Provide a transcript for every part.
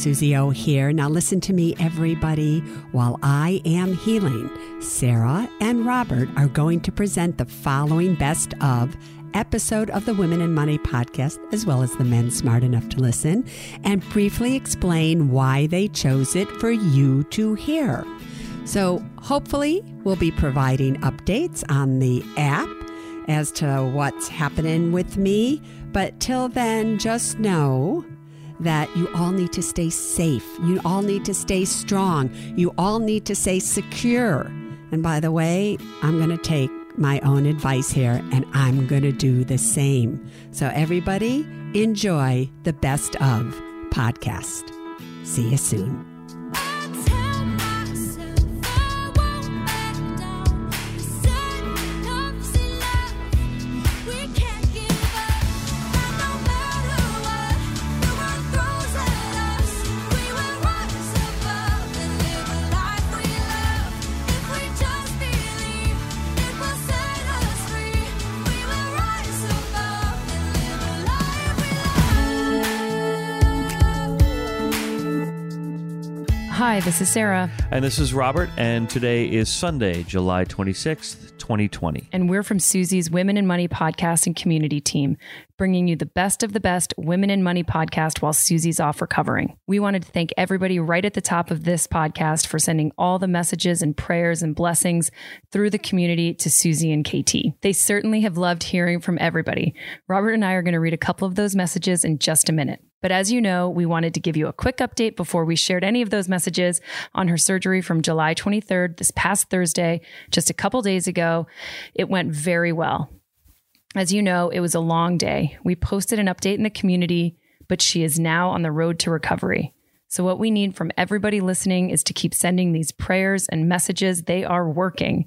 Suze O here. Now listen to me, everybody. While I am healing, Sarah and Robert are going to present the following best of episode of the Women & Money podcast, as well as the men smart enough to listen, and briefly explain why they chose it for you to hear. So, hopefully, we'll be providing updates on the app as to what's happening with me. But till then, just know that you all need to stay safe. You all need to stay strong. You all need to stay secure. And by the way, I'm going to take my own advice here and I'm going to do the same. So, everybody, enjoy the best of podcast. See you soon. Hi, this is Sarah. And this is Robert, and today is Sunday, July 26th, 2020. And we're from Suze's Women & Money podcast and community team, bringing you the best of the best Women & Money podcast while Suze's off recovering. We wanted to thank everybody right at the top of this podcast for sending all the messages and prayers and blessings through the community to Suze and KT. They certainly have loved hearing from everybody. Robert and I are going to read a couple of those messages in just a minute. But as you know, we wanted to give you a quick update before we shared any of those messages on her surgery from July 23rd, this past Thursday, just a couple days ago. It went very well. As you know, it was a long day. We posted an update in the community, but she is now on the road to recovery. So, what we need from everybody listening is to keep sending these prayers and messages. They are working.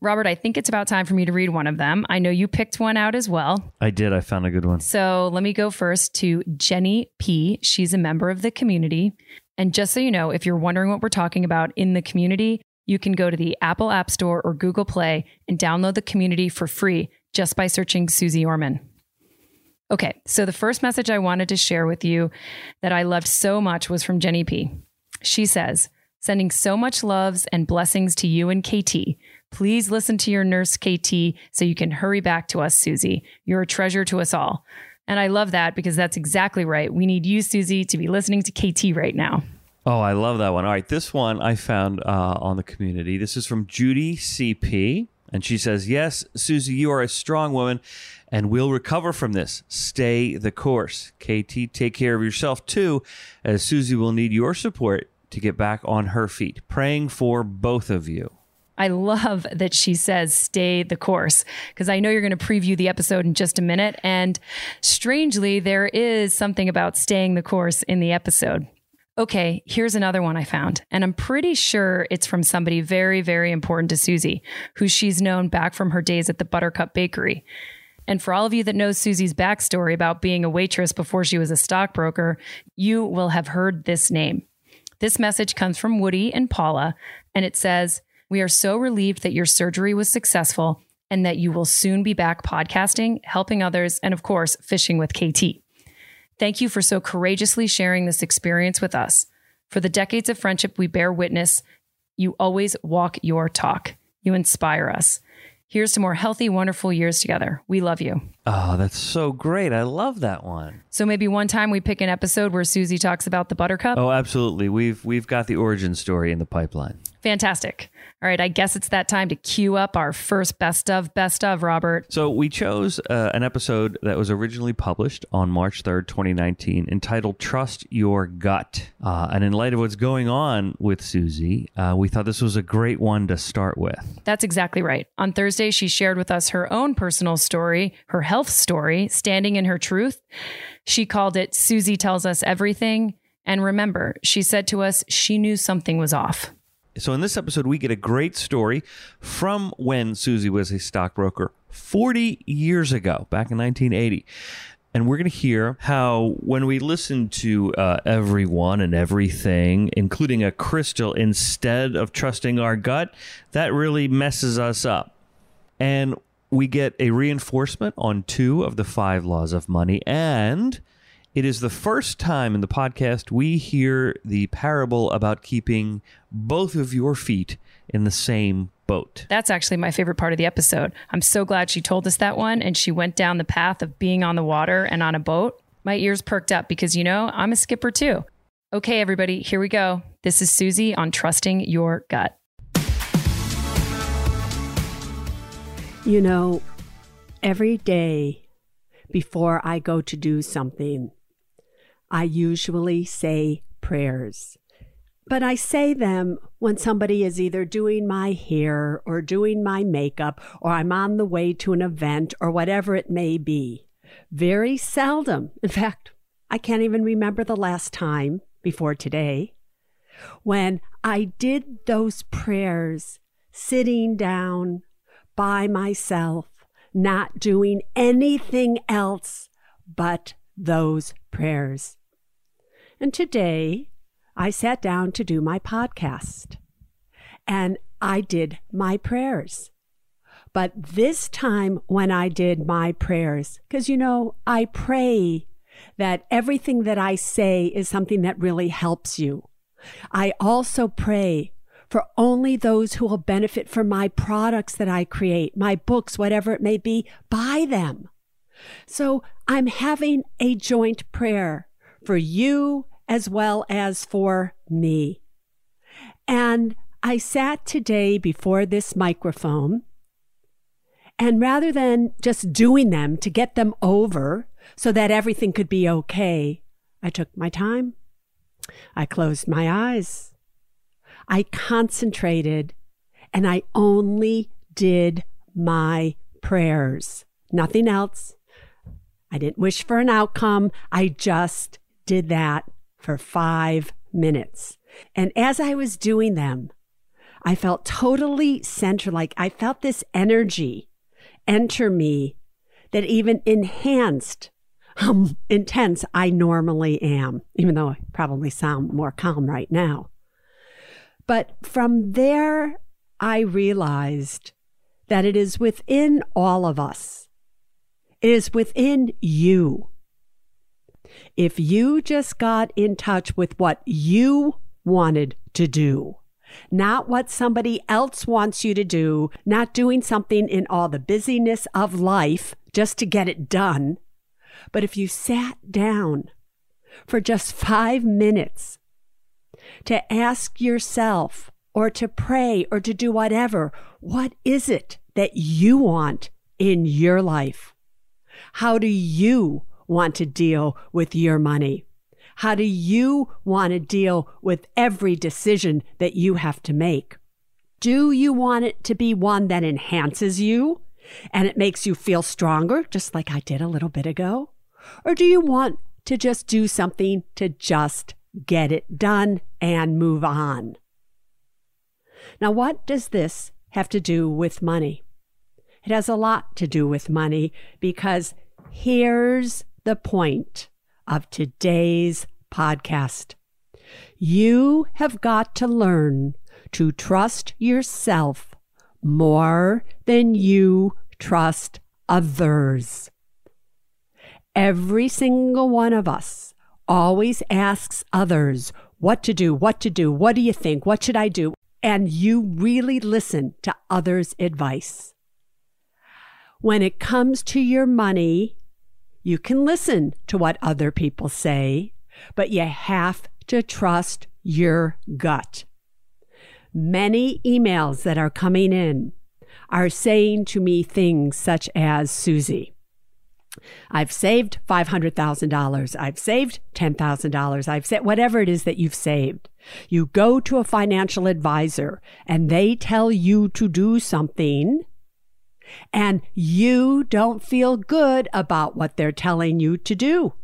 Robert, I think it's about time for me to read one of them. I know you picked one out as well. I did. I found a good one. So let me go first to Jenny P. She's a member of the community. And just so you know, if you're wondering what we're talking about in the community, you can go to the Apple App Store or Google Play and download the community for free just by searching Suze Orman. Okay, so the first message I wanted to share with you that I loved so much was from Jenny P. She says, Sending so much loves and blessings to you and KT. Please listen to your nurse, KT, so you can hurry back to us, Suze. You're a treasure to us all. And I love that because that's exactly right. We need you, Suze, to be listening to KT right now. Oh, I love that one. All right, this one I found uh, on the community. This is from Judy CP. And she says, Yes, Suze, you are a strong woman and we'll recover from this. Stay the course. KT, take care of yourself too, as Suze will need your support to get back on her feet. Praying for both of you. I love that she says stay the course because I know you're going to preview the episode in just a minute. And strangely, there is something about staying the course in the episode. Okay, here's another one I found, and I'm pretty sure it's from somebody very, very important to Suze, who she's known back from her days at the Buttercup Bakery. And for all of you that know Suze's backstory about being a waitress before she was a stockbroker, you will have heard this name. This message comes from Woody and Paula, and it says, We are so relieved that your surgery was successful and that you will soon be back podcasting, helping others, and of course, fishing with KT. Thank you for so courageously sharing this experience with us. For the decades of friendship we bear witness, you always walk your talk. You inspire us. Here's to more healthy, wonderful years together. We love you. Oh, that's so great. I love that one. So maybe one time we pick an episode where Suze talks about the buttercup. Oh, absolutely. We've we've got the origin story in the pipeline. Fantastic. All right, I guess it's that time to cue up our first best of best of, Robert. So we chose uh, an episode that was originally published on March 3rd, 2019, entitled Trust Your Gut. Uh, and in light of what's going on with Suze, uh, we thought this was a great one to start with. That's exactly right. On Thursday, she shared with us her own personal story, her health story, standing in her truth. She called it Suze Tells Us Everything. And remember, she said to us she knew something was off. So, in this episode, we get a great story from when Suze was a stockbroker 40 years ago, back in 1980. And we're going to hear how, when we listen to uh, everyone and everything, including a crystal, instead of trusting our gut, that really messes us up. And we get a reinforcement on two of the five laws of money. And it is the first time in the podcast we hear the parable about keeping both of your feet in the same boat. That's actually my favorite part of the episode. I'm so glad she told us that one and she went down the path of being on the water and on a boat. My ears perked up because, you know, I'm a skipper too. Okay, everybody, here we go. This is Suze on Trusting Your Gut. You know, every day before I go to do something, I usually say prayers. But I say them when somebody is either doing my hair or doing my makeup or I'm on the way to an event or whatever it may be. Very seldom. In fact, I can't even remember the last time before today when I did those prayers sitting down by myself, not doing anything else but those prayers. And today I sat down to do my podcast and I did my prayers. But this time when I did my prayers, because you know, I pray that everything that I say is something that really helps you. I also pray for only those who will benefit from my products that I create, my books, whatever it may be, buy them. So I'm having a joint prayer for you as well as for me. And I sat today before this microphone, and rather than just doing them to get them over so that everything could be okay, I took my time. I closed my eyes. I concentrated and I only did my prayers, nothing else. I didn't wish for an outcome. I just did that for five minutes. And as I was doing them, I felt totally centered. Like I felt this energy enter me that even enhanced how intense I normally am, even though I probably sound more calm right now. But from there, I realized that it is within all of us it is within you. If you just got in touch with what you wanted to do, not what somebody else wants you to do, not doing something in all the busyness of life just to get it done, but if you sat down for just five minutes to ask yourself or to pray or to do whatever, what is it that you want in your life? How do you want to deal with your money? How do you want to deal with every decision that you have to make? Do you want it to be one that enhances you and it makes you feel stronger, just like I did a little bit ago? Or do you want to just do something to just get it done and move on? Now, what does this have to do with money? It has a lot to do with money because Here's the point of today's podcast. You have got to learn to trust yourself more than you trust others. Every single one of us always asks others what to do, what to do, what do you think, what should I do? And you really listen to others' advice. when it comes to your money, you can listen to what other people say, but you have to trust your gut. Many emails that are coming in are saying to me things such as Suze, I've saved $500,000. I've saved $10,000. I've said whatever it is that you've saved. You go to a financial advisor and they tell you to do something and you don't feel good about what they're telling you to do.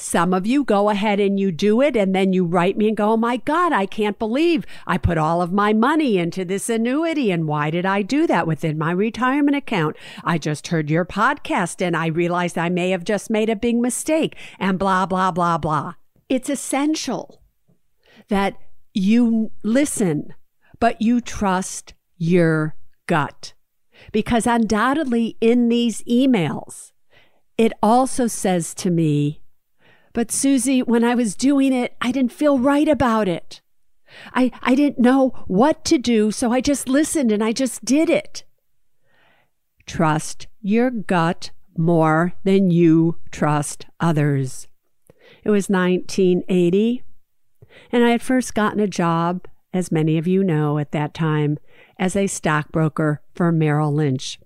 Some of you go ahead and you do it, and then you write me and go, Oh my God, I can't believe I put all of my money into this annuity. And why did I do that within my retirement account? I just heard your podcast and I realized I may have just made a big mistake, and blah, blah, blah, blah. It's essential that you listen, but you trust your gut. Because undoubtedly in these emails, it also says to me, but Suze, when I was doing it, I didn't feel right about it. I, I didn't know what to do, so I just listened and I just did it. Trust your gut more than you trust others. It was 1980, and I had first gotten a job, as many of you know at that time, as a stockbroker for Merrill Lynch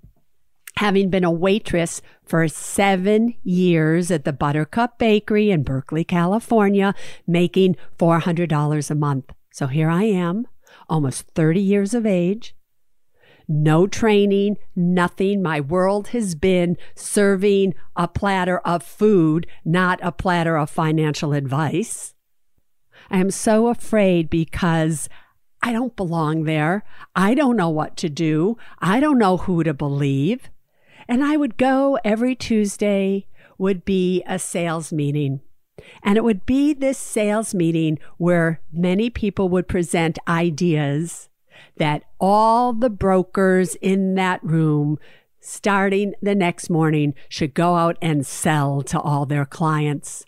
having been a waitress for seven years at the Buttercup Bakery in Berkeley, California, making $400 a month. So here I am, almost 30 years of age, no training, nothing. My world has been serving a platter of food, not a platter of financial advice. I am so afraid because I don't belong there. I don't know what to do. I don't know who to believe. And I would go every Tuesday, would be a sales meeting. And it would be this sales meeting where many people would present ideas that all the brokers in that room starting the next morning should go out and sell to all their clients.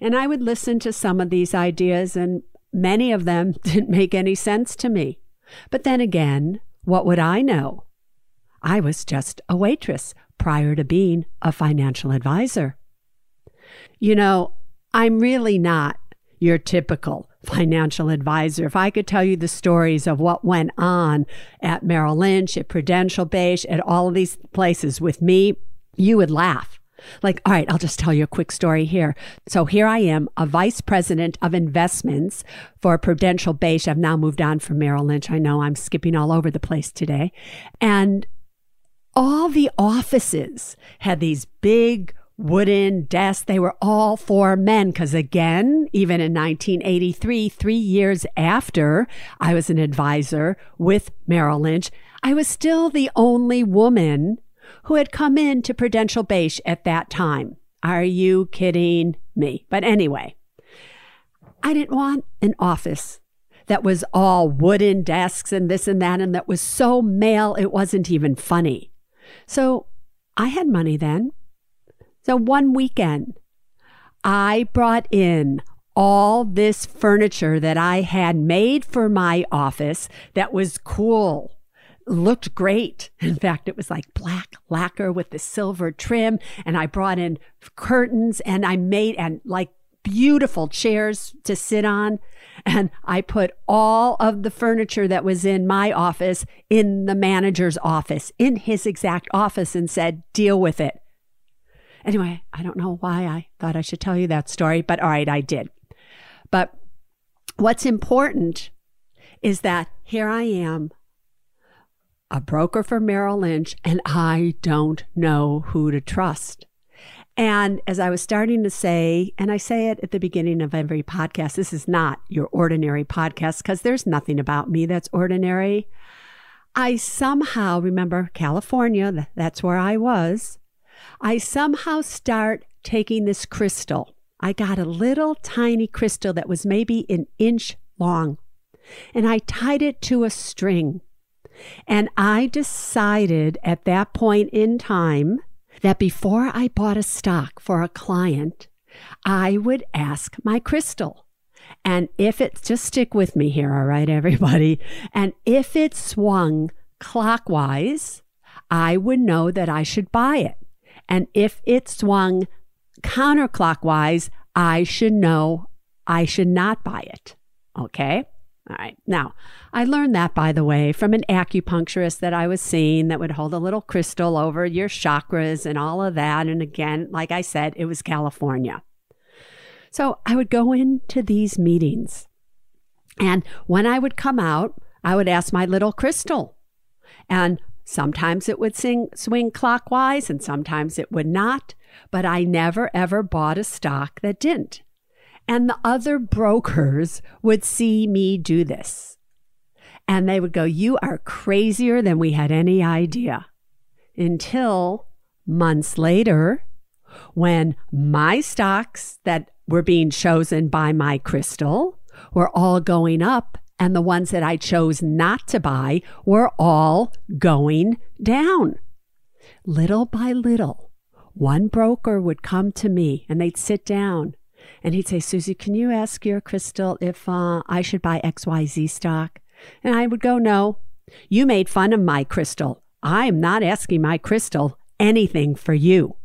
And I would listen to some of these ideas, and many of them didn't make any sense to me. But then again, what would I know? I was just a waitress prior to being a financial advisor. You know, I'm really not your typical financial advisor. If I could tell you the stories of what went on at Merrill Lynch, at Prudential-Bache, at all of these places with me, you would laugh. Like, all right, I'll just tell you a quick story here. So here I am, a vice president of investments for Prudential-Bache. I've now moved on from Merrill Lynch. I know I'm skipping all over the place today. And all the offices had these big wooden desks. They were all for men. Because again, even in 1983, three years after I was an advisor with Merrill Lynch, I was still the only woman who had come in to Prudential-Bache at that time. Are you kidding me? But anyway, I didn't want an office that was all wooden desks and this and that, and that was so male, it wasn't even funny. So I had money then. So one weekend, I brought in all this furniture that I had made for my office that was cool. Looked great. In fact, it was like black lacquer with the silver trim. And I brought in curtains and I made, and like beautiful chairs to sit on. And I put all of the furniture that was in my office in the manager's office, in his exact office, and said, deal with it. Anyway, I don't know why I thought I should tell you that story, but all right, I did. But what's important is that here I am, a broker for Merrill Lynch, and I don't know who to trust. And as I was starting to say, and I say it at the beginning of every podcast, this is not your ordinary podcast because there's nothing about me that's ordinary. I somehow remember California, that's where I was. I somehow start taking this crystal. I got a little tiny crystal that was maybe an inch long, and I tied it to a string. And I decided at that point in time that before I bought a stock for a client, I would ask my crystal. And if it, just stick with me here, all right, everybody. And if it swung clockwise, I would know that I should buy it. And if it swung counterclockwise, I should know I should not buy it. Okay? All right. Now, I learned that, by the way, from an acupuncturist that I was seeing that would hold a little crystal over your chakras and all of that. And again, like I said, it was California. So I would go into these meetings. And when I would come out, I would ask my little crystal. And sometimes it would sing, swing clockwise and sometimes it would not. But I never, ever bought a stock that didn't. And the other brokers would see me do this. And they would go, You are crazier than we had any idea. Until months later, when my stocks that were being chosen by my crystal were all going up, and the ones that I chose not to buy were all going down. Little by little, one broker would come to me and they'd sit down and he'd say, Suze, can you ask your crystal if uh, I should buy XYZ stock? And I would go, No, you made fun of my crystal. I am not asking my crystal anything for you.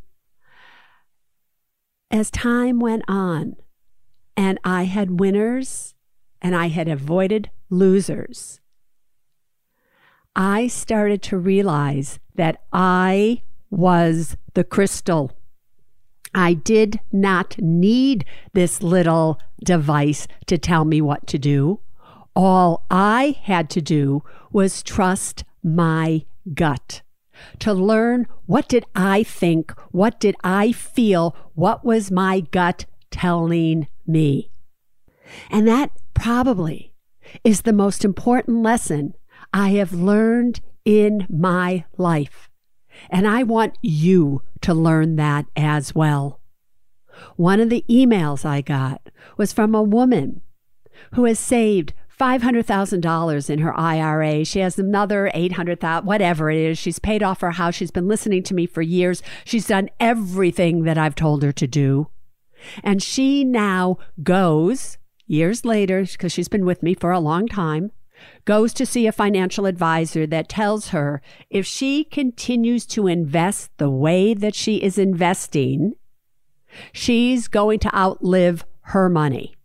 As time went on, and I had winners and I had avoided losers, I started to realize that I was the crystal. I did not need this little device to tell me what to do. All I had to do was trust my gut to learn what did I think, what did I feel, what was my gut telling me. And that probably is the most important lesson I have learned in my life. And I want you to learn that as well. One of the emails I got was from a woman who has saved $500,000 in her IRA. She has another 800,000, whatever it is. She's paid off her house. She's been listening to me for years. She's done everything that I've told her to do. And she now goes years later, because she's been with me for a long time, goes to see a financial advisor that tells her if she continues to invest the way that she is investing, she's going to outlive her money.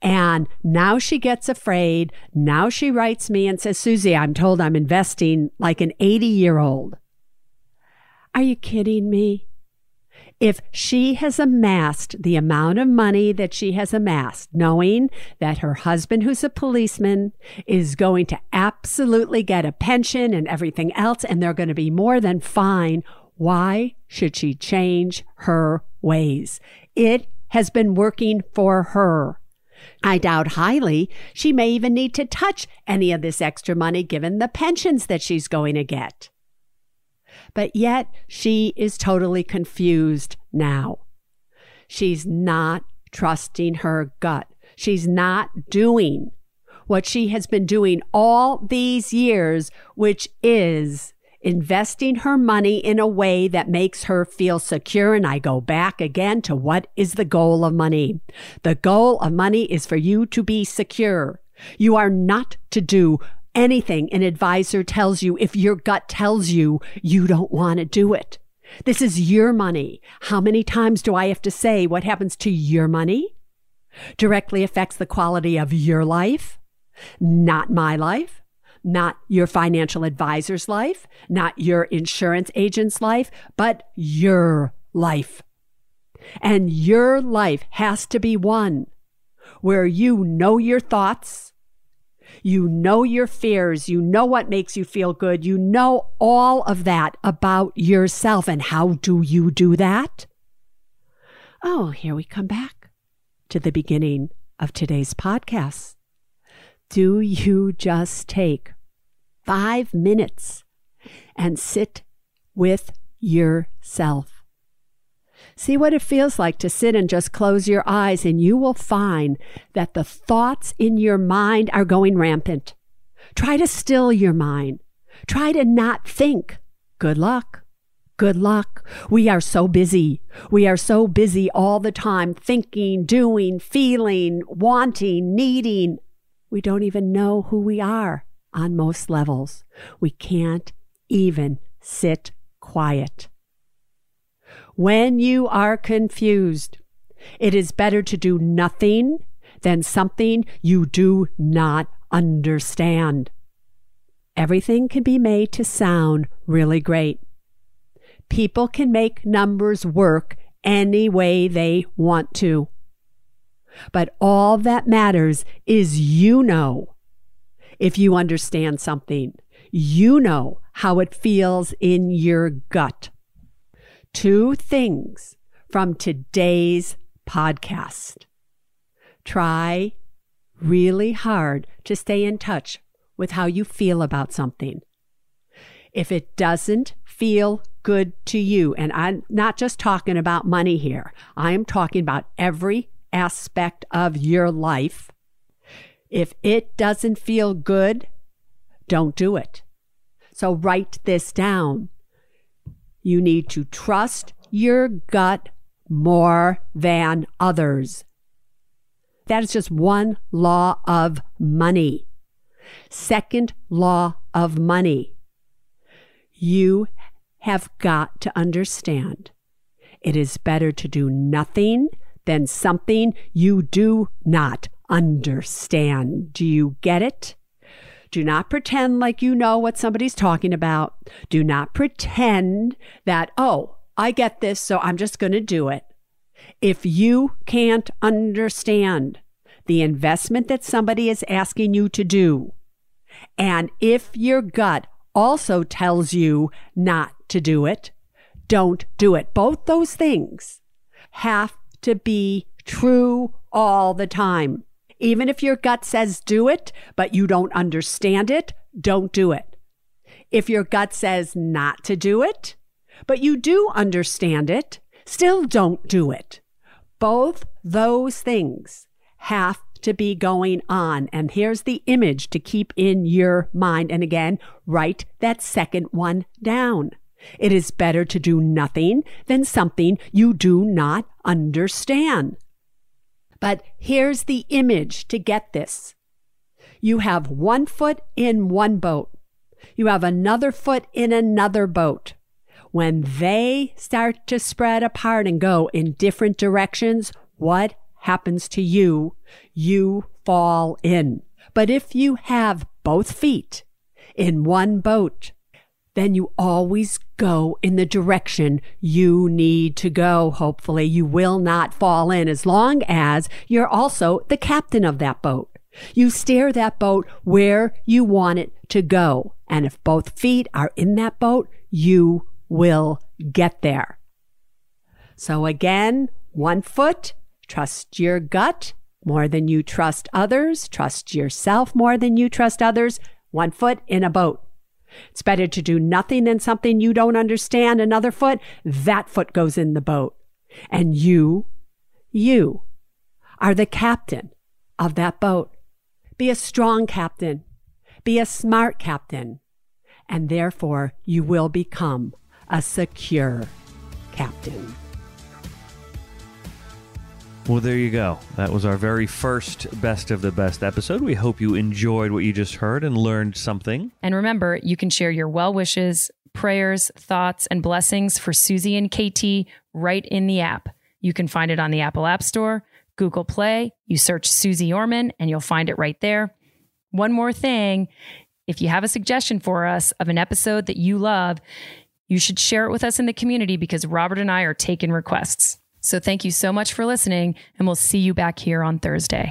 And now she gets afraid. Now she writes me and says, Suze, I'm told I'm investing like an 80 year old. Are you kidding me? If she has amassed the amount of money that she has amassed, knowing that her husband, who's a policeman, is going to absolutely get a pension and everything else, and they're going to be more than fine, why should she change her ways? It has been working for her. I doubt highly she may even need to touch any of this extra money given the pensions that she's going to get but yet she is totally confused now. She's not trusting her gut. She's not doing what she has been doing all these years, which is investing her money in a way that makes her feel secure. And I go back again to what is the goal of money? The goal of money is for you to be secure. You are not to do anything an advisor tells you if your gut tells you you don't want to do it. This is your money. How many times do I have to say what happens to your money directly affects the quality of your life, not my life? Not your financial advisor's life, not your insurance agent's life, but your life. And your life has to be one where you know your thoughts, you know your fears. You know what makes you feel good. You know all of that about yourself. And how do you do that? Oh, here we come back to the beginning of today's podcast. Do you just take five minutes and sit with yourself? See what it feels like to sit and just close your eyes, and you will find that the thoughts in your mind are going rampant. Try to still your mind. Try to not think. Good luck. Good luck. We are so busy. We are so busy all the time thinking, doing, feeling, wanting, needing. We don't even know who we are on most levels. We can't even sit quiet. When you are confused, it is better to do nothing than something you do not understand. Everything can be made to sound really great. People can make numbers work any way they want to. But all that matters is you know. If you understand something, you know how it feels in your gut. Two things from today's podcast. Try really hard to stay in touch with how you feel about something. If it doesn't feel good to you, and I'm not just talking about money here, I am talking about every aspect of your life. If it doesn't feel good, don't do it. So write this down. You need to trust your gut more than others. That is just one law of money. Second law of money. You have got to understand it is better to do nothing than something you do not understand. Do you get it? Do not pretend like you know what somebody's talking about. Do not pretend that, oh, I get this, so I'm just going to do it. If you can't understand the investment that somebody is asking you to do, and if your gut also tells you not to do it, don't do it. Both those things have to be true all the time. Even if your gut says do it, but you don't understand it, don't do it. If your gut says not to do it, but you do understand it, still don't do it. Both those things have to be going on. And here's the image to keep in your mind. And again, write that second one down. It is better to do nothing than something you do not understand. But here's the image to get this. You have one foot in one boat. You have another foot in another boat. When they start to spread apart and go in different directions, what happens to you? You fall in. But if you have both feet in one boat, then you always go in the direction you need to go. Hopefully, you will not fall in as long as you're also the captain of that boat. You steer that boat where you want it to go. And if both feet are in that boat, you will get there. So again, one foot, trust your gut more than you trust others, trust yourself more than you trust others, one foot in a boat. It's better to do nothing than something you don't understand. Another foot, that foot goes in the boat. And you, you are the captain of that boat. Be a strong captain. Be a smart captain. And therefore, you will become a secure captain. Well, there you go. That was our very first Best of the Best episode. We hope you enjoyed what you just heard and learned something. And remember, you can share your well wishes, prayers, thoughts, and blessings for Suze and KT right in the app. You can find it on the Apple App Store, Google Play. You search Suze Orman and you'll find it right there. One more thing if you have a suggestion for us of an episode that you love, you should share it with us in the community because Robert and I are taking requests. So thank you so much for listening, and we'll see you back here on Thursday.